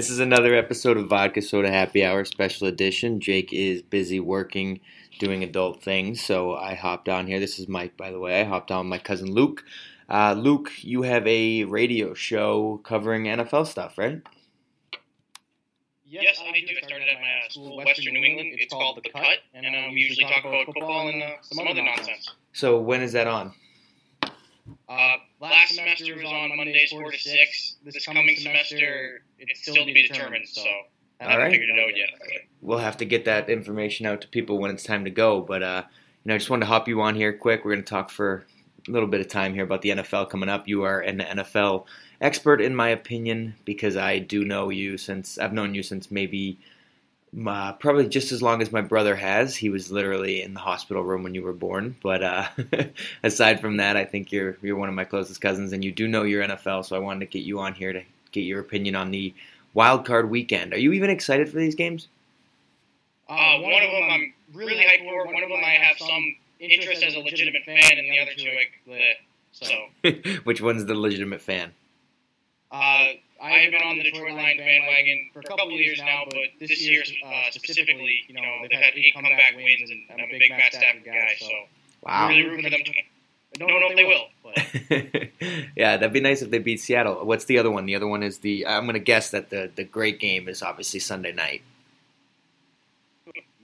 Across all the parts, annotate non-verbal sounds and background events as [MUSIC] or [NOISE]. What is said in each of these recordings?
This is another episode of Vodka Soda Happy Hour Special Edition. Jake is busy working, doing adult things, so I hopped on here. This is Mike, by the way. I hopped on with my cousin Luke. Uh, Luke, you have a radio show covering NFL stuff, right? Yes, I do. I started at my uh, school, in Western New England. It's called The Cut, and uh, we usually talk about football and uh, some other nonsense. So when is that on? Uh, last semester was on Mondays 4 to 6. This coming semester, it's still to be determined, so I All haven't right. figured it out yet. We'll have to get that information out to people when it's time to go. But uh, you know, I just wanted to hop you on here quick. We're going to talk for a little bit of time here about the NFL coming up. You are an NFL expert, in my opinion, because I do know you since I've known you since maybe uh, probably just as long as my brother has. He was literally in the hospital room when you were born. But uh, [LAUGHS] aside from that, I think you're you're one of my closest cousins, and you do know your NFL. So I wanted to get you on here to get your opinion on the wild card weekend. Are you even excited for these games? Uh, one of them I'm really hyped for. One of them I have some interest as a legitimate fan, and the other two, like, bleh. so. [LAUGHS] Which one's the legitimate fan? Uh, I have been on the Detroit Lion bandwagon for a couple of years now, but this year uh, specifically, you know, they've had eight comeback wins, and I'm a big Matt Stafford guy, so Wow. really root for them. To, I don't know if they will, but [LAUGHS] yeah, that'd be nice if they beat Seattle. What's the other one? The other one is the. I'm going to guess that the the great game is obviously Sunday night.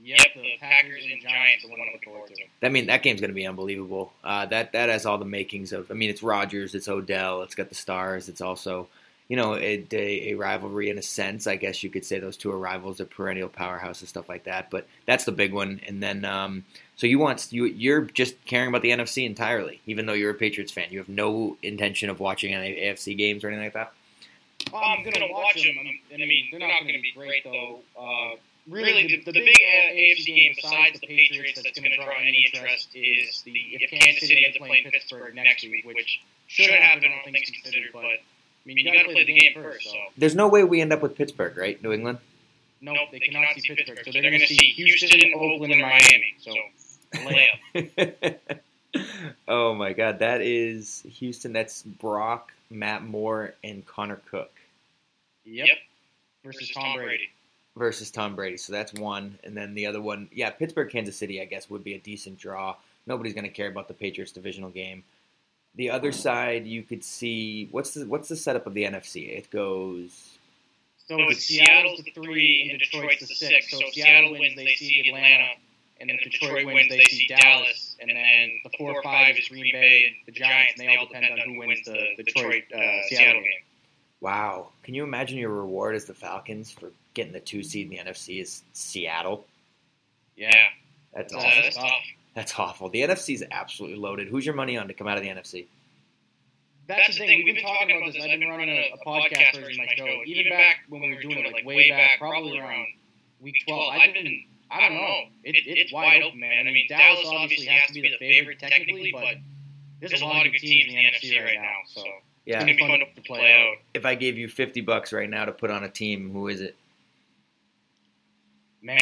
yep, the Packers and Giants are the one I'm looking forward to. I mean, that game's going to be unbelievable. Uh, that that has all the makings of. I mean, it's Rodgers, it's Odell, it's got the stars. It's also, you know, a, a, a rivalry in a sense. I guess you could say those two are rivals, they're perennial powerhouse and stuff like that. But that's the big one. And then, um, so you want you you're just caring about the NFC entirely, even though you're a Patriots fan. You have no intention of watching any AFC games or anything like that. Well, I'm gonna watch them. I mean, they're not gonna be great though. Uh, really, the, the big uh, AFC game besides the Patriots that's gonna draw any interest is the if Kansas City ends up playing Pittsburgh next week, which should happen, all things considered. But I mean, you gotta play the game first. So There's no way we end up with Pittsburgh, right? New England. no, they cannot see Pittsburgh, so they're gonna see Houston, Oakland, and Miami. So layup. [LAUGHS] oh my God, that is Houston. That's Brock, Matt Moore, and Connor Cook Yep. Versus Tom Brady. versus Tom Brady. So that's one, and then the other one, yeah, Pittsburgh, Kansas City. I guess would be a decent draw. Nobody's going to care about the Patriots divisional game. The other side, you could see what's the what's the setup of the NFC? It goes So it's Seattle's the three and Detroit's the six. So if Seattle wins, they see Atlanta, and if Detroit wins, they see Dallas, and then the four or five is Green Bay and the Giants. And they all depend on who wins the Detroit uh, Seattle game. wow. Can you imagine your reward as the Falcons for getting the two seed in the NFC is Seattle? Yeah, That's so awful. that's tough. That's awful. The NFC is absolutely loaded. Who's your money on to come out of the NFC? That's the thing. We've been talking about this. I've been running a, a podcast version of my show, even back when we were doing it, like way back, probably around week 12. I've been, I don't know. It, it's wide open, man. I mean, Dallas obviously has to be the favorite technically, but there's a lot of good teams in the NFC right now, so yeah, it's Yeah. gonna be fun to play out. If I gave you fifty bucks right now to put on a team, who is it? Man,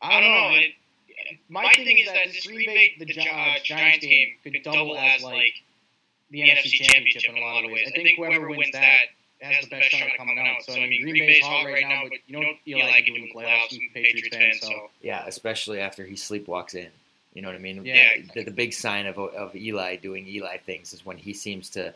I don't know. It, my thing is that this Green Bay the Gi- uh, Giants game could double as like the NFC Championship in a lot of ways. I think whoever wins that has the best shot at coming out. So I mean, Green Bay's hot right now, but you know Eli can do in the playoffs. I'm a Patriots fan, so Yeah, especially after he sleepwalks in. You know what I mean? Yeah. The, the big sign of of Eli doing Eli things is when he seems to,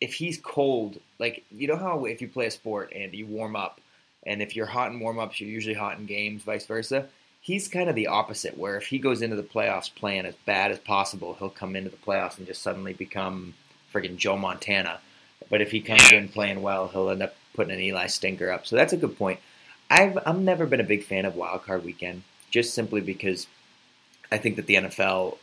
if he's cold, like you know how if you play a sport and you warm up, and if you're hot in warm ups, you're usually hot in games, vice versa. He's kind of the opposite, where if he goes into the playoffs playing as bad as possible, he'll come into the playoffs and just suddenly become friggin' Joe Montana. But if he comes in playing well, he'll end up putting an Eli stinker up. So that's a good point. I've I've never been a big fan of Wild Card Weekend, just simply because I think that the NFL,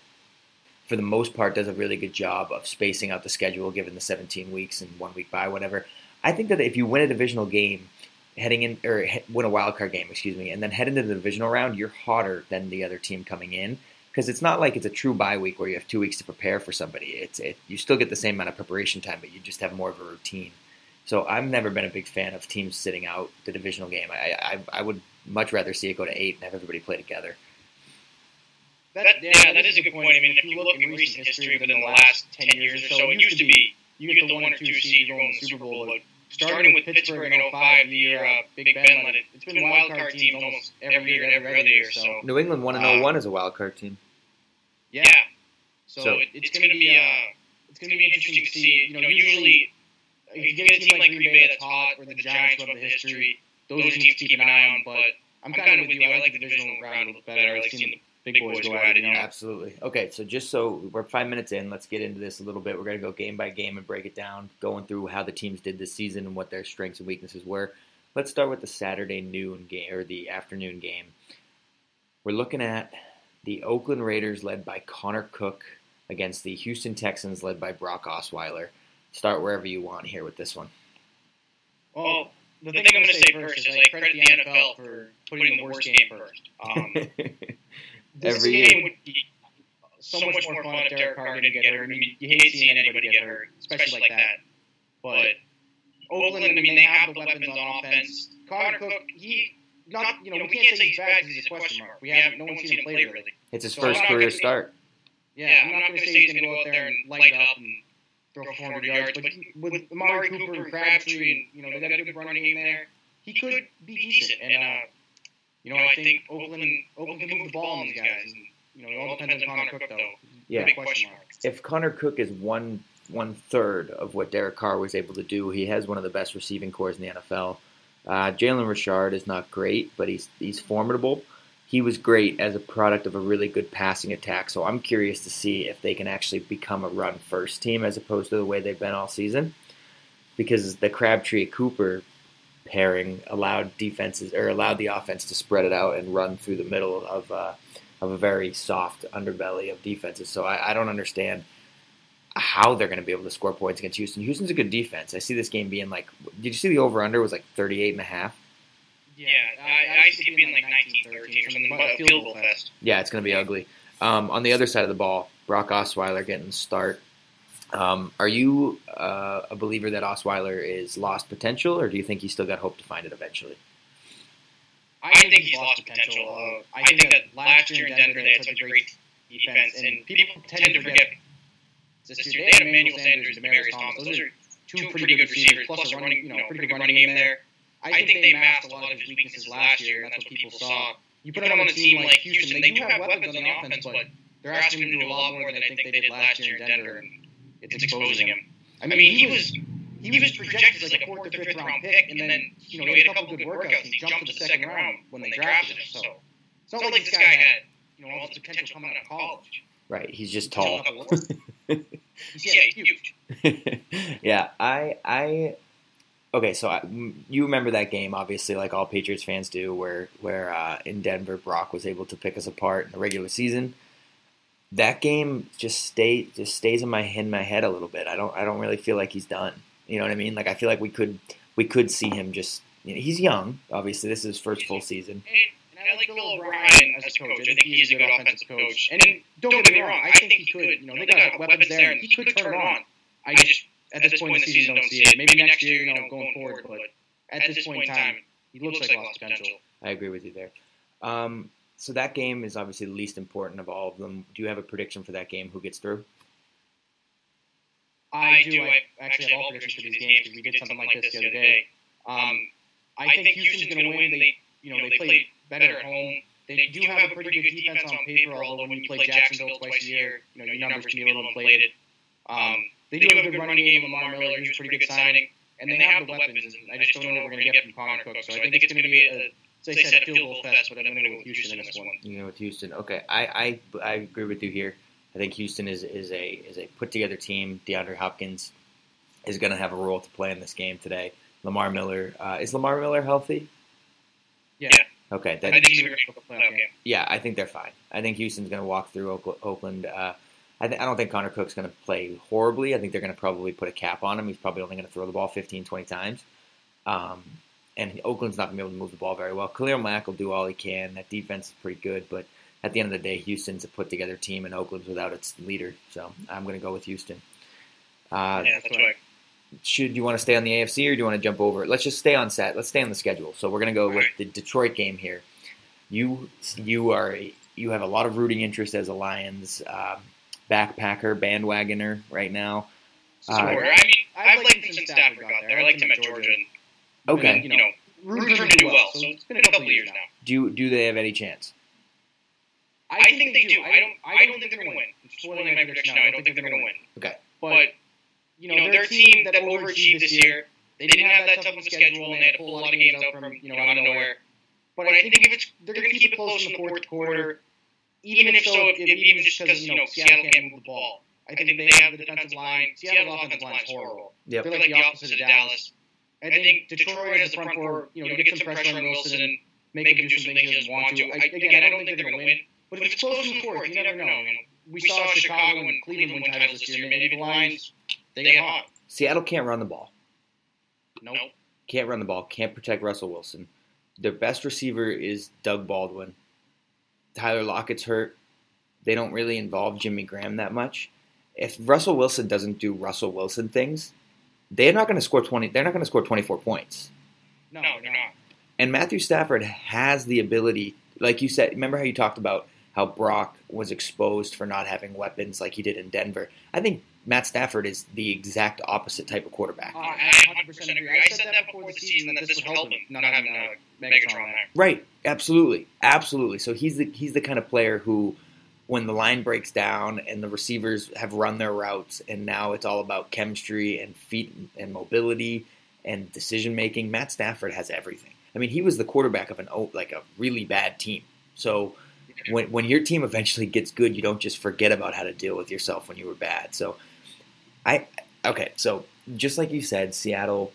for the most part, does a really good job of spacing out the schedule, given the 17 weeks and one week by whatever. I think that if you win a divisional game, heading in or he- win a wild card game, excuse me, and then head into the divisional round, you're hotter than the other team coming in because it's not like it's a true bye week where you have two weeks to prepare for somebody. It's it you still get the same amount of preparation time, but you just have more of a routine. So I've never been a big fan of teams sitting out the divisional game. I I, I would much rather see it go to eight and have everybody play together. That, yeah, that is a good point. I mean, if you look in recent history within the last 10 years or so, it used to be you get the one or two seed, you go in the Super Bowl, but starting with Pittsburgh in 05, the year uh, Big Ben led it, it's been wild card teams almost every year, every other year. So New England one and Uh, 01 as a wild card team. yeah, so, So- it, it's going to be uh, it's going to be interesting to see. You know, usually if you get a team like Green Bay that's hot or the Giants who have the history, those are teams to keep an eye on. But I'm kind of with you. I like the divisional round a little better. I like seeing the big boys go at it. You know. Absolutely. Okay, so just so we're five minutes in, let's get into this a little bit. We're going to go game by game and break it down, going through how the teams did this season and what their strengths and weaknesses were. Let's start with the Saturday noon game or the afternoon game. We're looking at the Oakland Raiders led by Connor Cook against the Houston Texans led by Brock Osweiler. Start wherever you want here with this one. Well, the thing I'm going to say first is I credit the NFL for putting the worst game first. Um, [LAUGHS] [LAUGHS] this Every game year. would be so much more fun if Derek Carr didn't get hurt. I mean, you hate seeing anybody get hurt, especially like that. But Oakland, I mean, they have the weapons on offense. Connor Cook, he not you know we can't say he's bad because he's a question mark. We haven't no one's seen him play really. It's his So first career gonna- start. Yeah, I'm not going to say he's going to go out there and light it up and throw 400 yards, but he, with Amari Cooper and Crabtree, and you know they got a good running game there, he could be decent. And uh, you know, I think Oakland Oakland can move the ball on these guys. And, you know, it all depends on Connor Cook though. Yeah. Big question mark. if Connor Cook is one one third of what Derek Carr was able to do, he has one of the best receiving cores in the NFL. Uh, Jalen Richard is not great, but he's he's formidable. He was great as a product of a really good passing attack. So I'm curious to see if they can actually become a run first team as opposed to the way they've been all season. Because the Crabtree Cooper pairing allowed defenses or allowed the offense to spread it out and run through the middle of uh, of a very soft underbelly of defenses. So I, I don't understand how they're going to be able to score points against Houston. Houston's a good defense. I see this game being like, did you see the over under was like 38 and a half? Yeah, I, I see it being like 19, 13 or something, but a field goal fest. Yeah, it's going to be ugly. Um, on the other side of the ball, Brock Osweiler getting the start. Um, are you uh, a believer that Osweiler is lost potential, or do you think he's still got hope to find it eventually? I think he's lost potential. Uh, I think that last year in Denver they had such a great defense, and people tend to forget this year they had Emmanuel Sanders and Demaryius Thomas. Those are two pretty good receivers, plus a running, you know, pretty good running game there. I think they masked a lot of his weaknesses last year, and that's what people saw. You put him on a team like Houston, they do have weapons on the offense, but they're asking him to do a lot more than I think they did last year in Denver, and it's exposing him. I mean, he was he was projected as like a fourth or fifth round pick, and then you know he had a couple good workouts, and he jumped to the second round when they drafted him. So it's not like this guy had you know all this potential coming out of college. Right, he's just tall. [LAUGHS] yeah, he's huge. [LAUGHS] yeah, I, I, okay. So I, you remember that game, obviously, like all Patriots fans do, where where uh, in Denver, Brock was able to pick us apart in the regular season. That game just stay just stays in my in my head a little bit. I don't I don't really feel like he's done. You know what I mean? Like I feel like we could we could see him just. You know, he's young. Obviously, this is his first full season. And I like Bill O'Brien as a coach. I think he's a good offensive coach. And don't get me wrong, I think he could. You know, they got weapons there, and he could turn it on. I just at this point in the season don't see it. Maybe next year, you know, going forward, but at this point in time, he looks like lost potential. I agree with you there. Um, so that game is obviously the least important of all of them. Do you have a prediction for that game? Who gets through? I do. I actually have all predictions for these games because we did something like this the other day. Um, I think Houston's going to win. They, you know, they play better at home. They do have a pretty good defense on paper, although when you play Jacksonville twice a year, you know, your numbers can be a little inflated. Um, they do have a good running game. Lamar Miller, who's a pretty good signing, and they have the weapons. And I just don't know what we're going to get from Connor Cook. So I think it's going to be, a, as I said, a field goal fest, but I'm going to go with Houston in this one. You know, with Houston. Okay, I, I I agree with you here. I think Houston is is a is a put together team. DeAndre Hopkins is going to have a role to play in this game today. Lamar Miller uh, is Lamar Miller healthy? Yeah. Okay. I think he's a great playoff yeah, I think they're fine. I think Houston's going to walk through Oakland. Uh, I, th- I don't think Connor Cook's going to play horribly. I think they're going to probably put a cap on him. He's probably only going to throw the ball 15, 20 times. Um, and Oakland's not going to be able to move the ball very well. Khalil Mack will do all he can. That defense is pretty good, but at the end of the day, Houston's a put together team, and Oakland's without its leader. So I'm going to go with Houston. Uh, Yeah, that's right. should you want to stay on the AFC or do you want to jump over? Let's just stay on set. Let's stay on the schedule. So we're going to go with the Detroit game here. You you are you have a lot of rooting interest as a Lions um, backpacker bandwagoner right now. Uh, I mean, I've liked them since Stafford got there. I liked him at Georgia. And, Okay. You know, rooting for him to do well. So it's been a couple of years now. Do do they have any chance? I think they do. I don't. I don't think they're going to win. I'm spoiling my prediction now. I don't think they're going to win. Okay. But you know, they're a team that overachieved this year. They didn't have that tough of a schedule, and they had to pull a lot of games out from you know out of nowhere. But I think if it's they're going to keep it close in the fourth quarter, even if so, if, if even just because you know Seattle can't move the ball. I think they have the defensive line. Seattle's offensive line is horrible. Yep. They're like the opposite of Dallas. I think Detroit has the front four, you know, to get some pressure on Wilson and make him do some things he doesn't want to. I, again, I don't think they're going to win. But if it's close in the fourth, you never know. Know, we saw Chicago and Cleveland win titles this year. Maybe the Lions, they get hot. Seattle can't run the ball. Nope. Can't run the ball. Can't protect Russell Wilson. Their best receiver is Doug Baldwin. Tyler Lockett's hurt. They don't really involve Jimmy Graham that much. If Russell Wilson doesn't do Russell Wilson things, they're not going to score twenty. They're not going to score twenty four points. No, they're not. And Matthew Stafford has the ability, like you said. Remember how you talked about how Brock was exposed for not having weapons like he did in Denver. I think Matt Stafford is the exact opposite type of quarterback. Uh, I 100% agree. I said that before the season that this would help him not having uh, Megatron there. Right, absolutely, absolutely. So he's the he's the kind of player who, when the line breaks down and the receivers have run their routes, and now it's all about chemistry and feet and mobility and decision making. Matt Stafford has everything. I mean, he was the quarterback of an like a really bad team. So when when your team eventually gets good, you don't just forget about how to deal with yourself when you were bad. So I okay, so just like you said, Seattle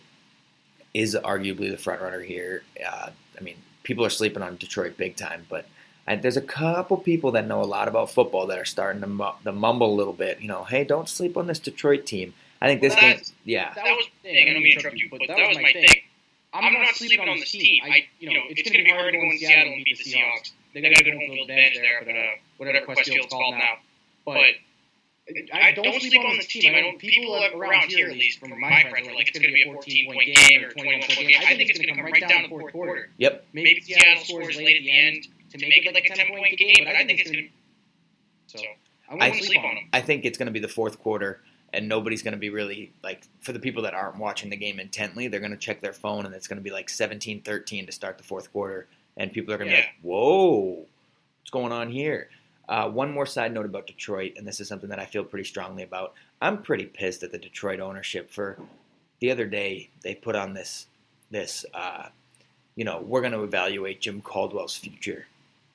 is arguably the front runner here. Uh, I mean, people are sleeping on Detroit big time, but I, there's a couple people that know a lot about football that are starting to, mu- to mumble a little bit. You know, hey, don't sleep on this Detroit team. I think this Well, game, yeah, That was the thing. I don't mean interrupt you, but that was my thing. I'm not sleeping on this team. I, you know, it's going to be hard to go in Seattle and beat the Seahawks. They got a good home field advantage there, but uh, whatever Qwest Field's called now. But I don't sleep on this team. I don't. People around here, at least from my friends, are like it's going to be a 14 point game or 21 point game. I think it's going to come right down to the fourth quarter. yep. Maybe Seattle scores late at the end to make it like a 10 point game, but I think it's going to. So I I- won't sleep on them. I think it's going to be the fourth quarter, and nobody's going to be really like for the people that aren't watching the game intently, they're going to check their phone, and it's going to be like 17-13 to start the fourth quarter, and people are going to Yeah. be like, "Whoa, what's going on here?" Uh, one more side note about Detroit, and this is something that I feel pretty strongly about. I'm pretty pissed at the Detroit ownership for the other day they put on this this uh, you know we're going to evaluate Jim Caldwell's future.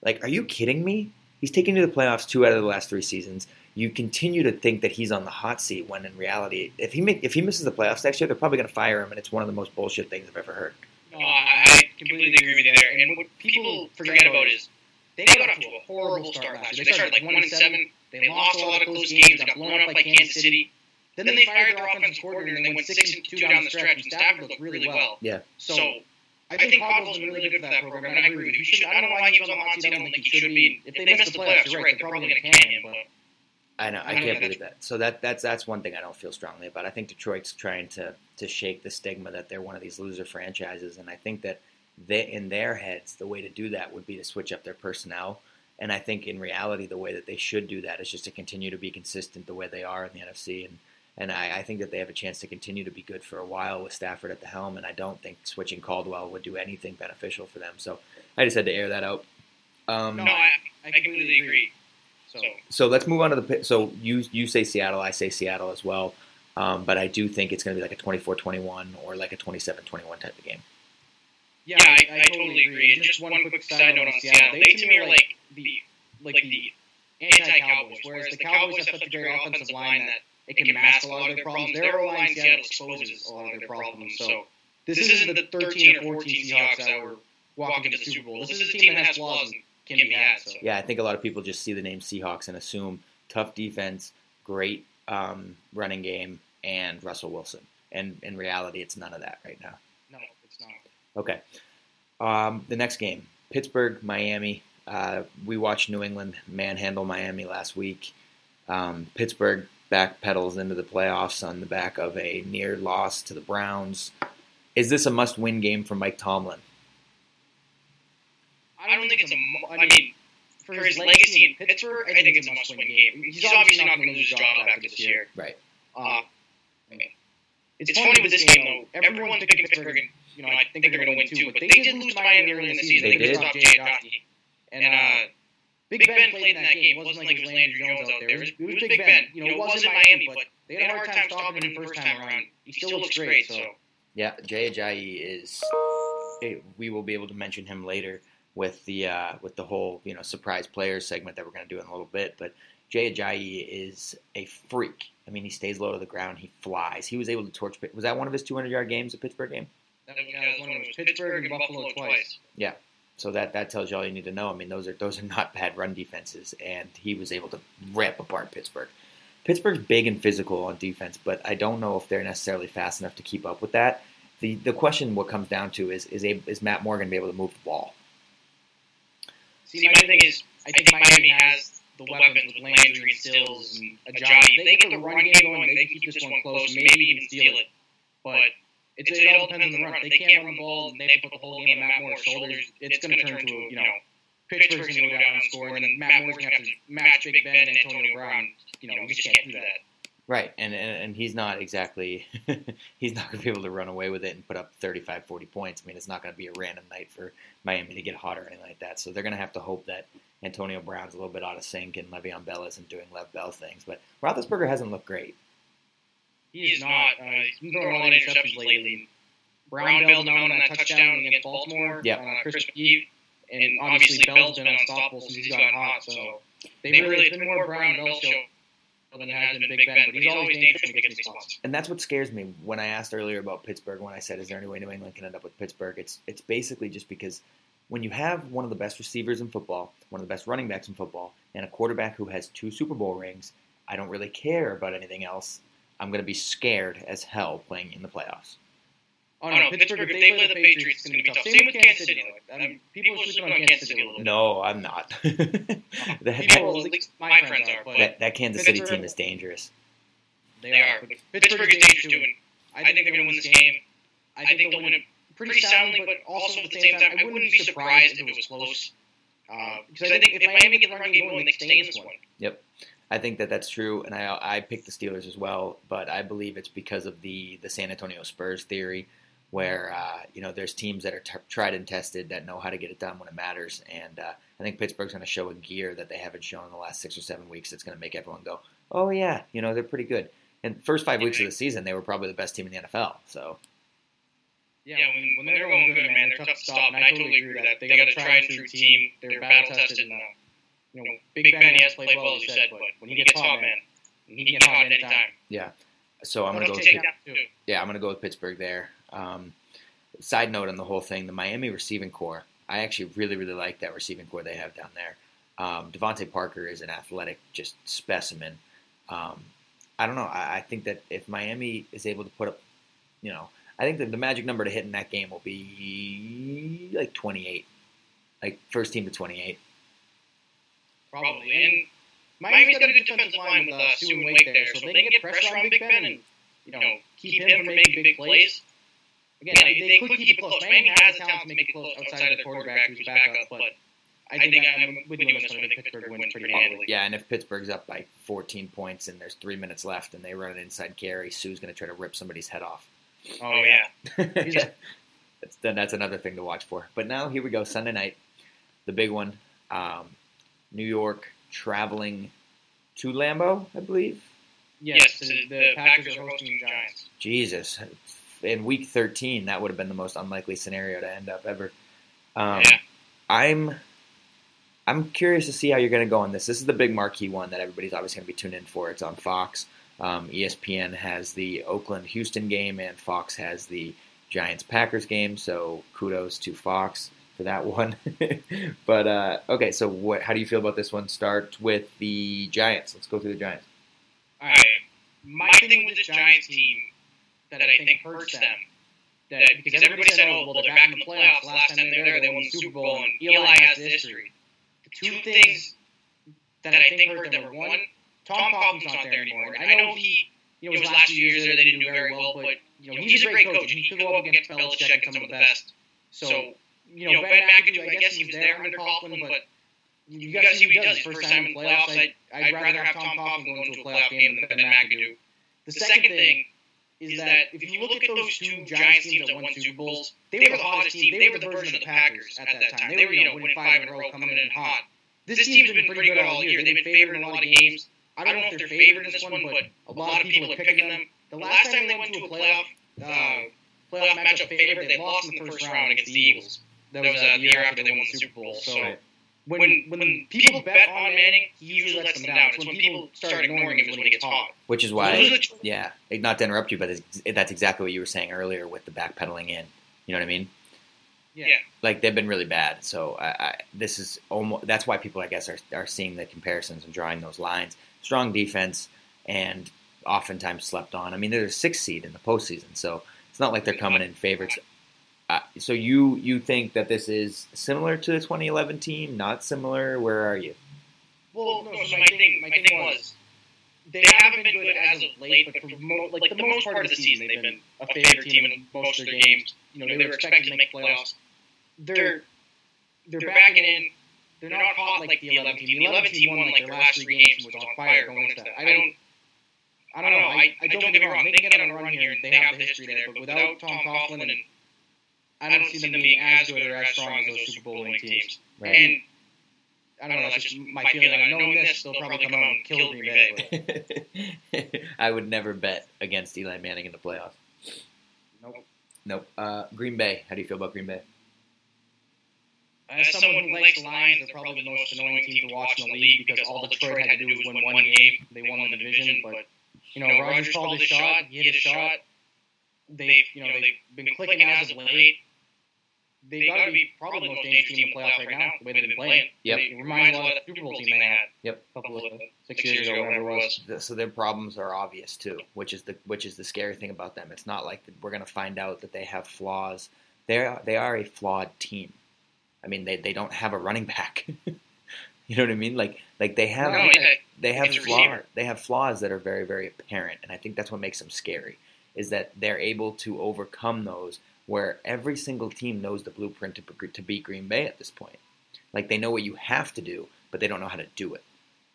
Like, are you kidding me? He's taken you to the playoffs two out of the last three seasons. You continue to think that he's on the hot seat when in reality, if he make, if he misses the playoffs next year, they're probably going to fire him, and it's one of the most bullshit things I've ever heard. No, I, I completely agree with you there. And what people forget about is they got off to a horrible start last year. They started like one and seven. They lost a lot of close games. They got blown up by Kansas City. Then they fired their offensive coordinator and they went six and two down the stretch. And Stafford looked really well. Yeah. So I think Caldwell's been really good for that program. And I agree with you. He should, I don't know why he was on the hot seat. I don't think he should be. If they miss the playoffs, you're right. They're probably going to can him. But I know. I I can't that- believe that. So that that's that's one thing I don't feel strongly about. I think Detroit's trying to to shake the stigma that they're one of these loser franchises, and I think that they in their heads the way to do that would be to switch up their personnel. And I think in reality, the way that they should do that is just to continue to be consistent the way they are in the NFC. And and I, I think that they have a chance to continue to be good for a while with Stafford at the helm. And I don't think switching Caldwell would do anything beneficial for them. So I just had to air that out. Um, no, I, I completely agree. So so let's move on to the pit. So you you say Seattle, I say Seattle as well. Um, but I do think it's going to be like a 24-21 or like a 27-21 type of game. Yeah, I, I totally agree. And just one quick side note on Seattle. They to me are like the like the anti-Cowboys, whereas the Cowboys have such a great offensive line that it can mask a lot of their problems. Their O-line Seattle exposes a lot of their problems. So this isn't the 13 or 14 Seahawks that were walking to the Super Bowl. This is a team that has flaws and can be had. So Yeah, I think a lot of people just see the name Seahawks and assume tough defense, great um, running game, and Russell Wilson. And in reality, it's none of that right now. no, it's not. Okay. Um, the next game, Pittsburgh, Miami. Uh, we watched New England manhandle Miami last week. Um, Pittsburgh backpedals into the playoffs on the back of a near loss to the Browns. Is this a must-win game for Mike Tomlin? I don't think it's a. mu- I mean, for his legacy in Pittsburgh, I think it's a must-win game. He's obviously not going to lose his job after this year. Right. Uh, It's funny with this game though. Everyone's picking Pittsburgh, and you know I think they're going to win too. But they did lose to Miami early in the season. They They, did. stopped Jay Ajayi. And uh, Big Ben played in that game. It wasn't like it was Landry Jones out there. It was, it was Big Ben. You know, it wasn't Miami, but they had a hard time stopping him the first time around. He still looks great. So Yeah, Jay Ajayi is. eh, We will be able to mention him later with the uh, with the whole you know surprise players segment that we're going to do in a little bit. But Jay Ajayi is a freak. I mean, he stays low to the ground. He flies. He was able to torch. Pitt- Was that one of his 200 yard games, A Pittsburgh game? that was, that was one of those Pittsburgh and Buffalo twice. So that that tells you all you need to know. I mean, those are those are not bad run defenses, and he was able to rip apart Pittsburgh. Pittsburgh's big and physical on defense, but I don't know if they're necessarily fast enough to keep up with that. the The question, what comes down to, is is, a, is Matt Morgan be able to move the ball? See, my thing is, I think Miami has the weapons with Landry and Stills and Ajayi. If they get the run game going, they can keep this one close, maybe even steal it. But it's, it all depends on the run. If they can't run the ball and they have to put the whole game on Matt Moore's shoulders, it's going to turn to, you know, Pittsburgh's going to go down and score, and then Matt Moore's going to have to match Big Ben and Antonio Brown. You know, we just can't do that. Right, and and, and he's not exactly [LAUGHS] he's not going to be able to run away with it and put up 35, 40 points. I mean, it's not going to be a random night for Miami to get hot or anything like that. So they're going to have to hope that Antonio Brown's a little bit out of sync and Le'Veon Bell isn't doing Lev Bell things. But Roethlisberger hasn't looked great. He is not. Uh, he's been throwing a lot of interceptions lately. Brown bailed him out on that touchdown against Baltimore Yep. on uh, Christmas Eve. And obviously, Bell's been unstoppable since he's gotten hot. So they really, it's been more Brown and Bell's show than it has been Big Ben. But he's always dangerous when he gets these spots. And that's what scares me when I asked earlier about Pittsburgh. When I said, "Is there any way New England can end up with Pittsburgh?" It's it's basically just because when you have one of the best receivers in football, one of the best running backs in football, and a quarterback who has two Super Bowl rings, I don't really care about anything else. I'm going to be scared as hell playing in the playoffs. Oh no, Pittsburgh, if they play the Patriots, it's going to be tough. Same with Kansas City. though. I mean, people are sleeping on Kansas City a little bit. No, I'm not. [LAUGHS] [LAUGHS] that, People, at least my friends are, but that, that Kansas City team is dangerous. they are. But Pittsburgh is dangerous too. and I think they're going to win this game. I think they'll win it pretty soundly, but also at the same time, I wouldn't be surprised if it was close. Uh, because I think if Miami get the run game going, they stay in this one. I think that that's true, and I I picked the Steelers as well, but I believe it's because of the the San Antonio Spurs theory, where uh, you know there's teams that are t- tried and tested that know how to get it done when it matters, and uh, I think Pittsburgh's going to show a gear that they haven't shown in the last six or seven weeks. That's going to make everyone go, oh yeah, you know they're pretty good. And first five weeks of the season, they were probably the best team in the NFL. So Yeah, when, when they're going good, man, they're tough to stop, and I totally agree with that. They got a tried and true team. They're battle tested, uh, you know, Big Ben he has played well, as you said, but when he gets hot, man, he can get hot at any time. Yeah. So I'm going to go. I'll With take Pitt- too. Yeah, I'm going to go with Pittsburgh there. Um, side note on the whole thing, the Miami receiving corps. I actually really, really like that receiving corps they have down there. Um, DeVante Parker is an athletic, just specimen. Um, I don't know. I, I think that if Miami is able to put up, you know, I think that the magic number to hit in that game will be like 28, like first team to 28. Probably. And Miami's got a good defensive line with uh, Suh and Wake there, so if they can get pressure on Big Ben and you know keep him from making big plays. Again, they, they could keep it close. Miami has the talent to make it close outside of the quarterback who's backup, but I think I, I'm with you on this one. I think Pittsburgh wins pretty handily. Yeah, and if Pittsburgh's up by 14 points and there's three minutes left and they run an inside carry, Suh's going to try to rip somebody's head off. Oh yeah. He's a- that's, then that's another thing to watch for. But now here we go, Sunday night, the big one. Um, New York traveling to Lambeau, I believe. Yes, the, the Packers are hosting the Giants. Jesus, in week 13, that would have been the most unlikely scenario to end up ever. Um, Yeah. I'm I'm curious to see how you're going to go on this. This is the big marquee one that everybody's obviously going to be tuned in for. It's on Fox. Um, ESPN has the Oakland Houston game, and Fox has the Giants Packers game. So kudos to Fox for that [LAUGHS] one. but uh, okay, so what? How do you feel about this one? Start with the Giants. Let's go through the Giants. All right. My thing with this Giants team that I think hurts them, that because everybody said, oh, well, they're back in the playoffs. Last time they were there, they won the Super Bowl, and Eli has the history. The two things that I think hurt them were one, Tom Coughlin's not there anymore. I know he, you know, his last few years there, they didn't do very well, but you know, he's a great coach. and He could go up against Belichick and some of the best. So, you know, Ben McAdoo, I guess he was there under Coughlin, but you got to see what he does. His first time in the playoffs, I'd, I'd rather have Tom Coughlin go into a playoff game than Ben McAdoo. The second thing is that if you look at those two Giants teams that won Super Bowls, they were the hottest team. They were the version of the Packers at that time. They were, you know, winning five in a row, coming in hot. This team's been pretty good all year. They've been favored in a lot of games. I don't know if they're favored in this one, but a lot of people are picking them. The last time they went to a playoff uh, playoff matchup favorite, they lost in the first round against the Eagles. That was uh, the year after they won the Super Bowl. So when when people bet on Manning, he usually lets them down. It's when people start ignoring him is when he gets hot. Which is why, yeah, not to interrupt you, but that's exactly what you were saying earlier with the backpedaling in. You know what I mean? Yeah. Like they've been really bad. So I, I, this is almost that's why people I guess are are seeing the comparisons and drawing those lines. Strong defense and oftentimes slept on. I mean, they're a sixth seed in the postseason, so it's not like they're coming in favorites. Uh, so you you think that this is similar to the 2011 team? Not similar? Where are you? Well, no. So my thing, my thing was they haven't been good as of late, but for mo- like the most part of the season, they've been a favorite team in most of their games. You know, they were expected to make playoffs. They're they're backing in. They're not hot like the 11 team. The 11 team won like their last three games and was on fire going into that. I don't. I don't know. I, I don't get me wrong. They can get on a run here, and they have the history there. But without Tom Coughlin, and I don't see them being as good or as strong as those Super Bowl winning teams. Right. And I don't know. That's just my feeling. I know this, they'll probably come out and kill Green Bay. [LAUGHS] I would never bet against Eli Manning in the playoffs. nope. Nope. Uh, Green Bay. How do you feel about Green Bay? As someone who likes the Lions, they're probably the most annoying team to watch in the league because all Detroit had to do was win one game. They won the division, but you know, Rodgers called his shot. He hit a shot. They, you know, they've been clicking as of late. They got to be probably the most dangerous team in the playoffs right now, the way they've been playing. Yep. It reminds me a lot of the Super Bowl team they had. Yep. A couple of six years ago, whatever it was. The- So their problems are obvious too, which is the which is the scary thing about them. It's not like we're going to find out that they have flaws. They are they are a flawed team. I mean, they, they don't have a running back. [LAUGHS] you know what I mean? Like like they have No, it's they have flaws. They have flaws that are very very apparent, and I think that's what makes them scary. Is that they're able to overcome those where every single team knows the blueprint to, to beat Green Bay at this point. Like they know what you have to do, but they don't know how to do it.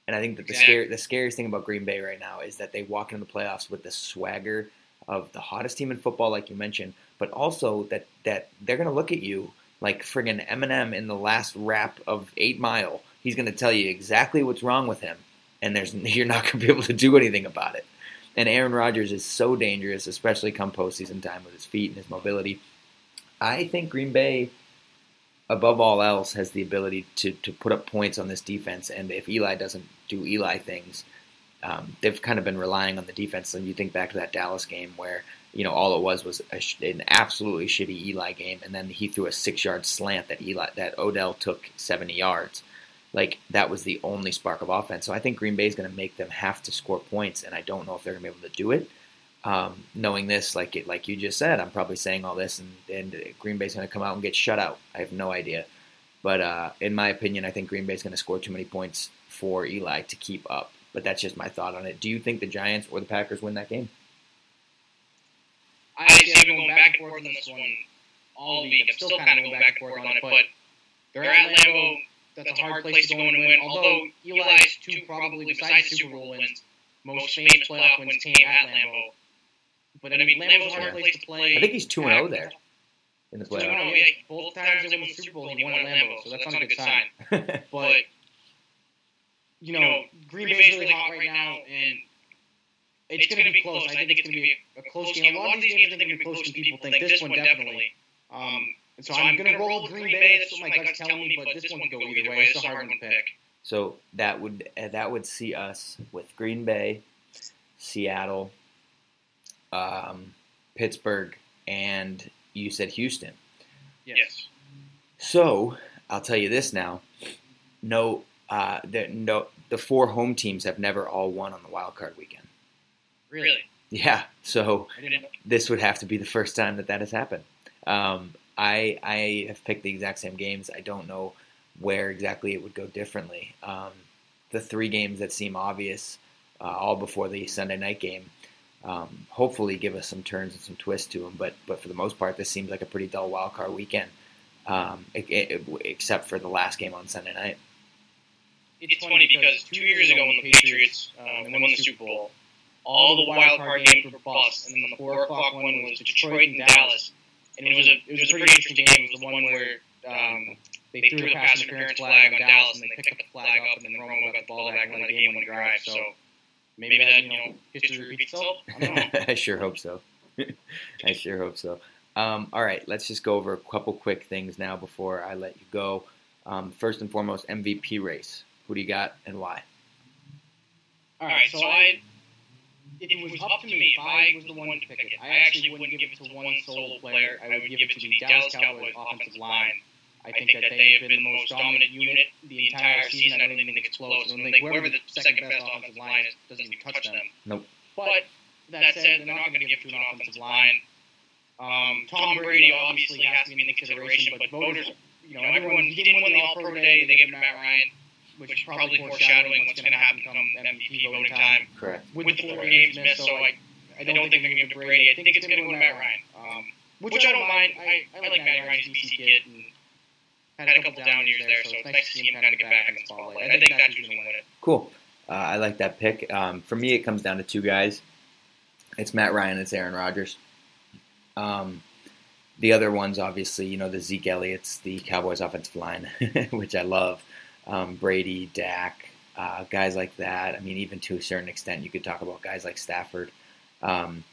And I think that the Exactly. scary, the scariest thing about Green Bay right now is that they walk into the playoffs with the swagger of the hottest team in football, like you mentioned, but also that that they're going to look at you like friggin' Eminem in the last rap of Eight Mile. He's going to tell you exactly what's wrong with him, and there's [LAUGHS] you're not going to be able to do anything about it. And Aaron Rodgers is so dangerous, especially come postseason time with his feet and his mobility. I think Green Bay, above all else, has the ability to, to put up points on this defense. And if Eli doesn't do Eli things, um, they've kind of been relying on the defense. And you think back to that Dallas game where you know all it was was a, an absolutely shitty Eli game, and then he threw a six-yard slant that Eli that Odell took seventy yards. Like that was the only spark of offense. So I think Green Bay is going to make them have to score points, and I don't know if they're going to be able to do it. Um, knowing this, like it, like you just said, I'm probably saying all this, and, and Green Bay's going to come out and get shut out. I have no idea, but uh, in my opinion, I think Green Bay's going to score too many points for Eli to keep up. But that's just my thought on it. Do you think the Giants or the Packers win that game? I see I've been going back and forth on this one all week. I'm still kind of going back and forth on it, but they're at Lambeau. That's a hard place to go and win. Although Eli's two probably, besides the Super Bowl wins, most famous playoff wins came at Lambeau. But I mean, Lambeau's a hard place to play. I think he's two and zero there in the I don't playoffs. know, yeah, both times they won the Super Bowl, he won at Lambeau, so that's not a good sign. [LAUGHS] But you know, Green Bay's really hot right now, and it's going to be close. I think it's going to be a close game. A lot of these games are going to be close, and people think this one definitely. Um, and so I'm going to roll with Green Bay. That's what my gut's telling me, but this one could go either way. It's a hard one to pick. So that would uh, that would see us with Green Bay, Seattle, um, Pittsburgh, and you said Houston. Yes. So I'll tell you this now: no, uh, the, no, the four home teams have never all won on the wild card weekend. Really? Yeah, so I didn't know. this would have to be the first time that that has happened. Um, I I have picked the exact same games. I don't know where exactly it would go differently. Um, the three games that seem obvious, uh, all before the Sunday night game, um, hopefully give us some turns and some twists to them. But but for the most part, this seems like a pretty dull wild card weekend, um, e- e- except for the last game on Sunday night. It's funny because two years ago when the Patriots um, won the Super Bowl, all the wild card games were bust, and then the four o'clock one was Detroit and Dallas, and it was a it was a pretty interesting game. It was the one where um, they threw the pass interference flag on Dallas, and they picked the flag up, and then Romo got the ball back and let the game win drive. So maybe that you know history repeats itself. I. [LAUGHS] I sure hope so. [LAUGHS] I sure hope so. Um, all right, let's just go over a couple quick things now before I let you go. Um, first and foremost, MVP race. Who do you got and why? All right, so I if it was up to me, if I was the one to pick it, I actually wouldn't give it to one solo player. I would give it to the Dallas Cowboys offensive line. I think that they have been the most dominant unit the entire season. I don't even think it's close. I don't think whoever the second best offensive line is doesn't even touch them. Nope. But that said, they're not going to give it to an offensive line. Um, Tom Brady obviously has to be in the consideration, but voters, you know, everyone, he didn't win the All Pro today. They gave it to Matt Ryan, which is probably foreshadowing what's going to happen come MVP voting time. Correct. With the four games missed, so I, I don't think they're going to give it to Brady. I think it's going to go to Matt Ryan, um, which I don't mind. I, I like Matt Ryan. He's a BC kid and had a couple down years there, so it's nice to see him kind of get back in the spotlight. I think that's who's going to win it. Cool. Uh, I like that pick. Um, for me, it comes down to two guys. It's Matt Ryan. It's Aaron Rodgers. Um, the other ones, obviously, you know, the Zeke Elliott's, the Cowboys offensive line, which I love. Um, Brady, Dak, uh, guys like that. I mean, even to a certain extent, you could talk about guys like Stafford. Um,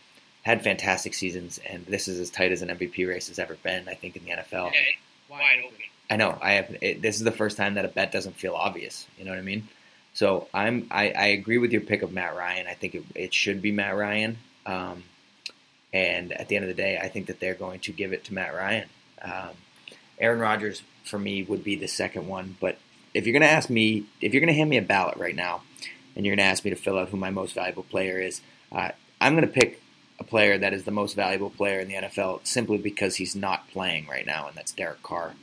had fantastic seasons, and this is as tight as an MVP race has ever been, I think, in the NFL. Okay. Wide open. I know. I have. It, this is the first time that a bet doesn't feel obvious. You know what I mean? So I'm. I, I agree with your pick of Matt Ryan. I think it, it should be Matt Ryan. Um, and at the end of the day, I think that they're going to give it to Matt Ryan. Um, Aaron Rodgers for me would be the second one. But if you're going to ask me, if you're going to hand me a ballot right now, and you're going to ask me to fill out who my most valuable player is, uh, I'm going to pick a player that is the most valuable player in the NFL simply because he's not playing right now, and that's Derek Carr.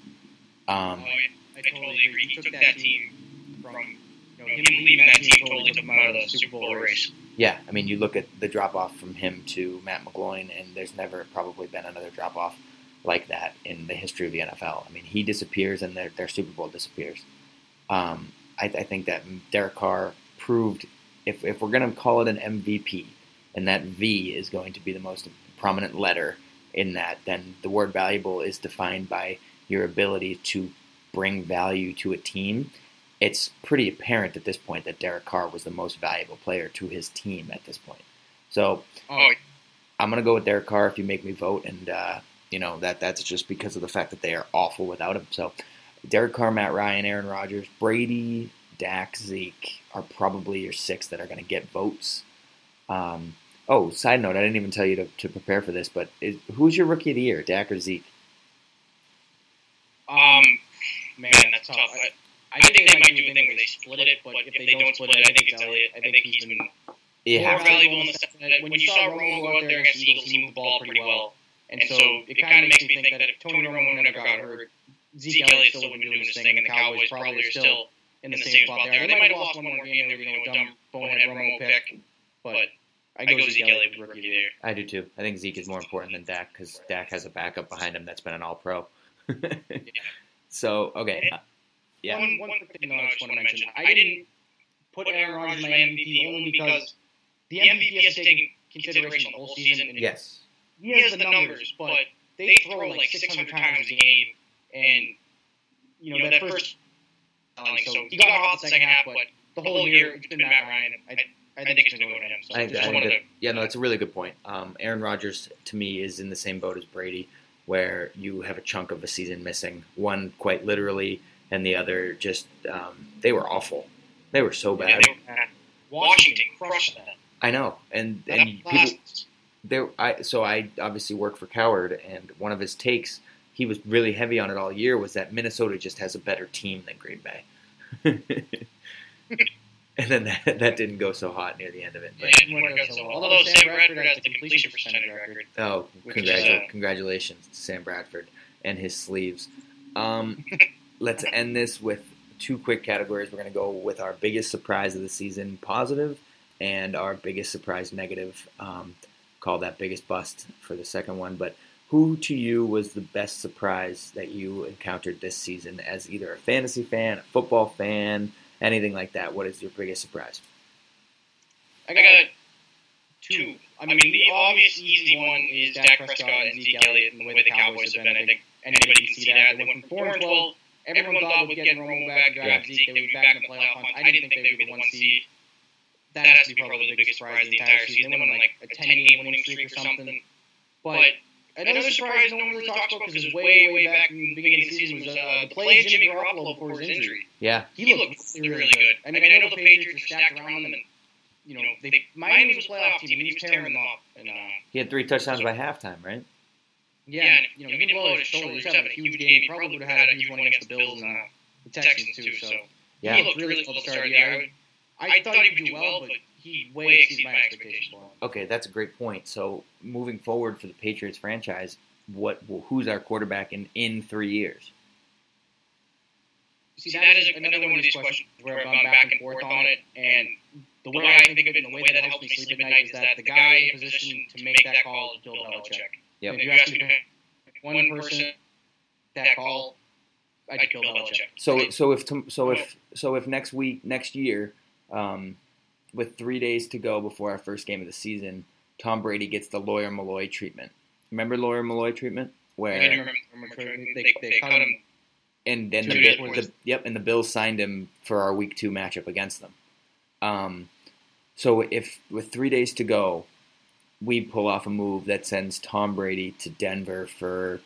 Um, Oh, yeah. I totally agree. He took that team from you know, him leaving that team totally took him out of the Super Bowl race. Yeah, I mean, you look at the drop off from him to Matt McGloin, and there's never probably been another drop off like that in the history of the NFL. I mean, he disappears, and their, their Super Bowl disappears. Um, I, I think that Derek Carr proved, if, if we're going to call it an MVP, and that V is going to be the most prominent letter in that, then the word valuable is defined by your ability to bring value to a team it's pretty apparent at this point that Derek Carr was the most valuable player to his team at this point. So Oh, I'm gonna go with Derek Carr if you make me vote, and uh, you know that that's just because of the fact that they are awful without him. So Derek Carr, Matt Ryan, Aaron Rodgers, Brady, Dak, Zeke are probably your six that are gonna get votes. Um, oh, side note, I didn't even tell you to, to prepare for this, but is, who's your rookie of the year, Dak or Zeke? um, man, that's tough. I, I think they might do a thing where they split it, but if they don't split it, I think it's Elliott. I think he's been more have to. valuable in the sense that when you saw Romo go out there against the Eagles, he moved the ball pretty well. And so it kind of makes me think that if Tony Romo never got hurt, Zeke Elliott still wouldn't be doing his thing, and the Cowboys probably are still in the same spot there. They might have lost one more game there, you know, a dumb bonehead Romo pick, but I go Zeke Elliott with rookie of the year. I do too. I think Zeke is more important than Dak because Dak has a backup behind him that's been an All Pro. [LAUGHS] so okay, uh, yeah, One, one thing though I just want to mention. I didn't put Aaron Rodgers in my MVP only because the MVP has to take consideration the whole season. And yes, He has the numbers, but they throw like 600 times a game, and you know that first. So he got hot the second half, but the whole year it's been Matt Ryan. I, I think it's going to go to him. So I, I just think wanted that, to. yeah, no, that's a really good point. Um, Aaron Rodgers to me is in the same boat as Brady, where you have a chunk of a season missing, one quite literally, and the other just um, they were awful. They were so bad. they were bad. Washington crushed that. I know, and That and people there I so I obviously work for Cowherd and one of his takes he was really heavy on it all year was that Minnesota just has a better team than Green Bay. [LAUGHS] and then that, that didn't go so hot near the end of it. Yeah, it didn't work so well. Although Sam Bradford has the completion percentage record. oh, Which is, uh, congratulations to Sam Bradford and his sleeves. Um, [LAUGHS] let's end this with two quick categories. We're going to go with our biggest surprise of the season, positive, and our biggest surprise, negative. Um, call that biggest bust for the second one. But who to you was the best surprise that you encountered this season as either a fantasy fan, a football fan, anything like that? What is your biggest surprise? I got two. I mean, the obvious easy one is Dak Prescott and Zeke Elliott and the way the Cowboys have been. I think anybody can see that. They went from four and twelve. Everyone thought with getting Romo back and drafting Zeke, they would be back in the playoff hunt. I didn't think they would be the one seed. That has to be probably the biggest surprise of the entire season. They went on like a ten game winning streak or something. But another surprise no one really talks about because it was way, way back in the beginning of the season was uh, the play of Jimmy Garoppolo before his injury. Yeah, he looked really, really good. I mean, I know the Patriots are stacked around them, and you know, they, Miami was a playoff team, and he was tearing them up. And, uh, he had three touchdowns by halftime, right? Yeah, and, you know, he didn't blow his shoulder. He was having a huge game. He probably would have had a huge one against the Bills and uh, the Texans too. So yeah, he looked really well to start the year. I, I thought he would do well, but he way exceeded my expectations for him. Okay, that's a great point. So moving forward for the Patriots franchise, what who's our quarterback in in three years? See, that, that is another one of these questions where I've gone back and forth on it, and the way I think of it and the way that helps me sleep at night is that the guy in position to make that call is Bill Belichick. Yep. And if you ask me to pick one person that call, I'd pick Bill Belichick. So so if so if so if next week next year, um, with three days to go before our first game of the season, Tom Brady gets the Lawyer Milloy treatment. Remember Lawyer Milloy treatment? Where I remember, remember they, they cut him. And then the, the, yep, and the Bills signed him for our week two matchup against them. Um, so if with three days to go, we pull off a move that sends Tom Brady to Denver for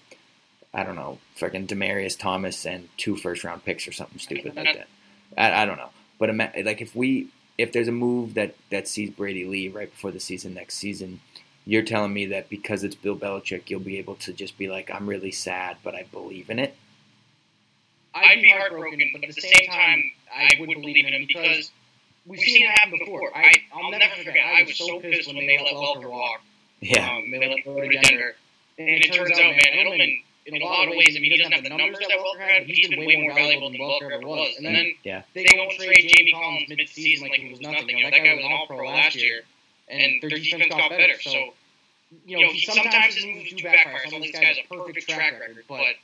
I don't know, freaking Demaryius Thomas and two first round picks or something stupid like that. I, I don't know, but like if we if there's a move that that sees Brady leave right before the season next season, you're telling me that because it's Bill Belichick, you'll be able to just be like, I'm really sad, but I believe in it. I'd be heartbroken, but at the same time, I would believe in him because we've seen it happen before. I, I'll never forget. I was so pissed when they let Welker walk. Yeah. Um, they let him go to Denver. And it turns out, man, Edelman, in a lot of ways, I mean, he doesn't have the numbers that Welker had, but he's been way more valuable than Welker ever was. And then yeah. they go and trade Jamie Collins mid-season like he was nothing. You know, that guy was an all-pro last year, and their defense got better. So, you know, he, sometimes his moves do backfire. Some of these guys have a perfect track record, but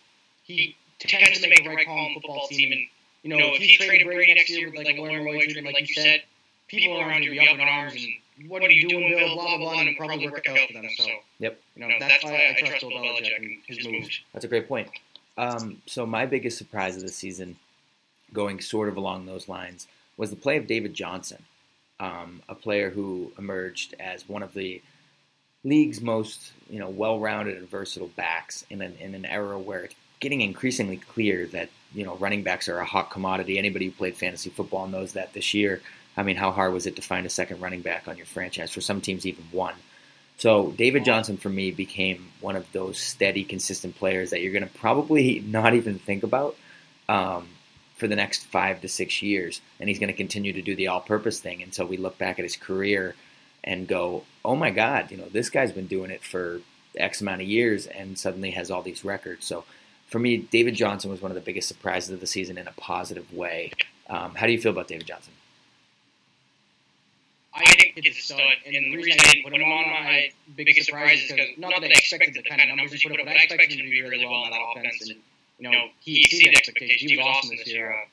he tends to make the right call on the football team. And, you know, if he traded Brady next year with, like, a Warren Roy like you said, people around you would be up in arms and what are you doing, Bill? Blah blah blah, and it probably work out for them. So, yep, you know that's why I trust Bill Belichick and his moves. That's a great point. Um, so my biggest surprise of the season, going sort of along those lines, was the play of David Johnson, um, a player who emerged as one of the league's most you know well-rounded and versatile backs in an in an era where it's getting increasingly clear that you know running backs are a hot commodity. Anybody who played fantasy football knows that this year. I mean, how hard was it to find a second running back on your franchise? For some teams, even one. So David Johnson for me became one of those steady, consistent players that you're going to probably [LAUGHS] not even think about um, for the next five to six years, and he's going to continue to do the all-purpose thing until we look back at his career and go, "Oh my God, you know this guy's been doing it for X amount of years and suddenly has all these records." So for me, David Johnson was one of the biggest surprises of the season in a positive way. Um, how do you feel about David Johnson? I think he's a stud, and the reason I didn't put him on my biggest surprise is because not that I expected the kind of numbers he put up, but I expected him to be really well in that offense, and you know he exceeded expectations. He was awesome this year. Uh,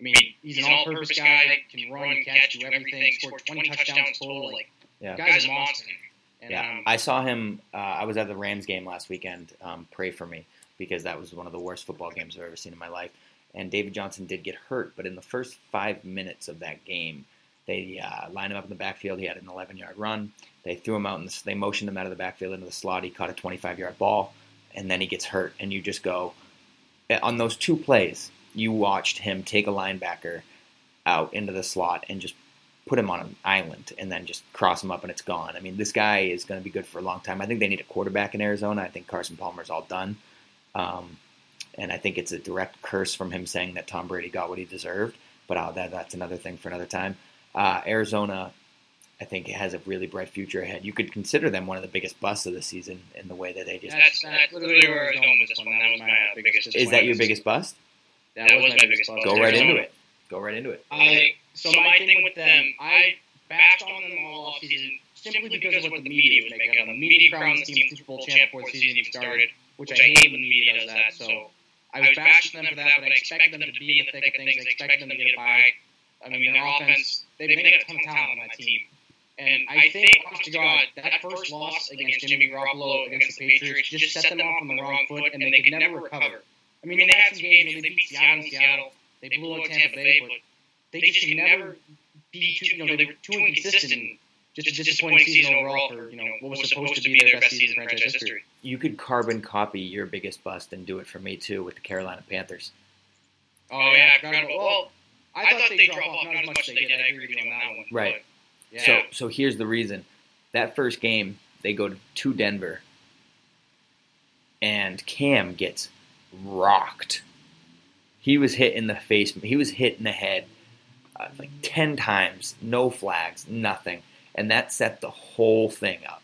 I mean, he's an all-purpose guy that can run, catch, do everything. Scored 20 touchdowns total. Like, yeah. guy's a monster. And, yeah, um, I saw him. Uh, I was at the Rams game last weekend. Um, pray for me because that was one of the worst football games I've ever seen in my life. And David Johnson did get hurt, but in the first five minutes of that game, they uh, lined him up in the backfield. He had an 11 yard run. They threw him out and the, they motioned him out of the backfield into the slot. He caught a 25 yard ball, and then he gets hurt. And you just go on those two plays. You watched him take a linebacker out into the slot and just put him on an island and then just cross him up and it's gone. I mean, this guy is going to be good for a long time. I think they need a quarterback in Arizona. I think Carson Palmer's all done. Um, and I think it's a direct curse from him saying that Tom Brady got what he deserved. But uh, that, that's another thing for another time. Uh, Arizona, I think, has a really bright future ahead. You could consider them one of the biggest busts of the season in the way that they just. That's, that's literally where I was going with this one. That was my uh, biggest. Is that your biggest bust? That was my biggest bust. Go right into it. Go right into it. I, so my thing with them, I bashed on them all off season simply because of what the media was making of them. The media crowned this team Super Bowl champ before the season even started, which I hate when the media does that. So I was bashing them for that, but I expected them to be in the thick of things. I expected them to get a bye. I mean, their offense, they, they got a ton of talent on that team. And I think, honest to God, that first loss against Jimmy Garoppolo against the Patriots just set them off on the wrong foot, and they could never recover. I mean, they had some games where they beat Seattle Seattle, they blew out Tampa Bay, but they just could never be too, you know, they were too inconsistent. Just a disappointing season overall for, you know, what was supposed to be their best season in franchise history. You could carbon copy your biggest bust and do it for me too with the Carolina Panthers. Oh, yeah, I forgot about, well, I thought they'd drop off, not as much as they did. I agree with you on that one. Right. But, So yeah. so here's the reason. That first game, they go to, to Denver, and Cam gets rocked. He was hit in the face. He was hit in the head uh, like ten times. No flags, nothing, and that set the whole thing up.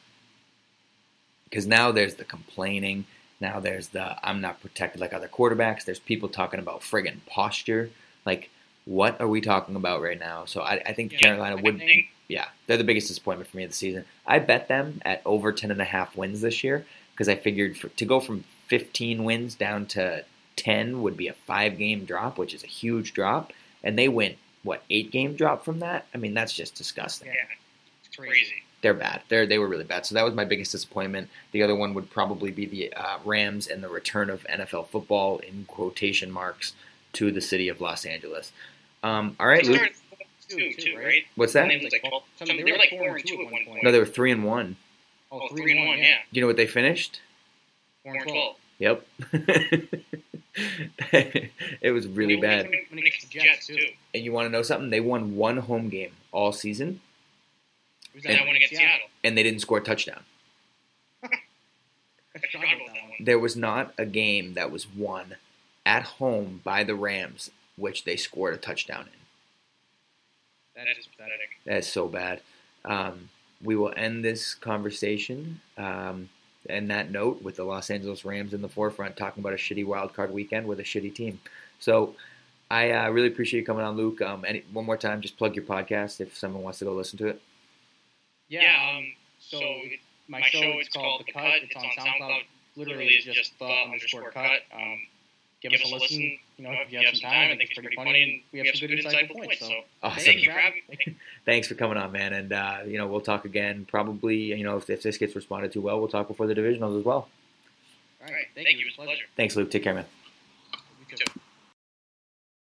Because now there's the complaining. Now there's the I'm not protected like other quarterbacks. There's people talking about friggin' posture. Like, what are we talking about right now? So I, I think Yeah, Carolina would. think- Yeah, they're the biggest disappointment for me of the season. I bet them at over 10 and a half wins this year because I figured for, to go from 15 wins down to 10 would be a five game drop, which is a huge drop. And they went, what, eight game drop from that? I mean, that's just disgusting. Yeah, crazy. They're bad. They're, they were really bad. So that was my biggest disappointment. The other one would probably be the uh, Rams and the return of NFL football in quotation marks to the city of Los Angeles. Um, all right, Luke. started two, right? What's that? Like 12 some, they were like four and two at one point. No, they were three and one. oh, three and one, yeah. Do you know what they finished? Four and twelve. Yep. [LAUGHS] it was really bad. it- When it gets to Jets too. And you want to know something? They won one home game all season, Was that one against Seattle? and they didn't score a touchdown. [LAUGHS] I forgot about that one. There was not a game that was won at home by the Rams which they scored a touchdown in. That is pathetic. That is so bad. Um, we will end this conversation um, and that note with the Los Angeles Rams in the forefront, talking about a shitty wild card weekend with a shitty team. So I uh, really appreciate you coming on, Luke. Um, any, one more time, just plug your podcast if someone wants to go listen to it. Yeah. Um. So it, my show it's called The Cut. It's on SoundCloud. Literally, it's just the underscore cut. Um. Give us a listen. You know, if you have some time, I think it's pretty funny, and we have some good insightful points. So Awesome. thank you for having me. Thanks for coming on, man. And uh, you know, we'll talk again. Probably, you know, if, if this gets responded to well, we'll talk before the divisionals as well. All right. Thank you. It was a pleasure. Thanks, Luke. Take care, man. You too.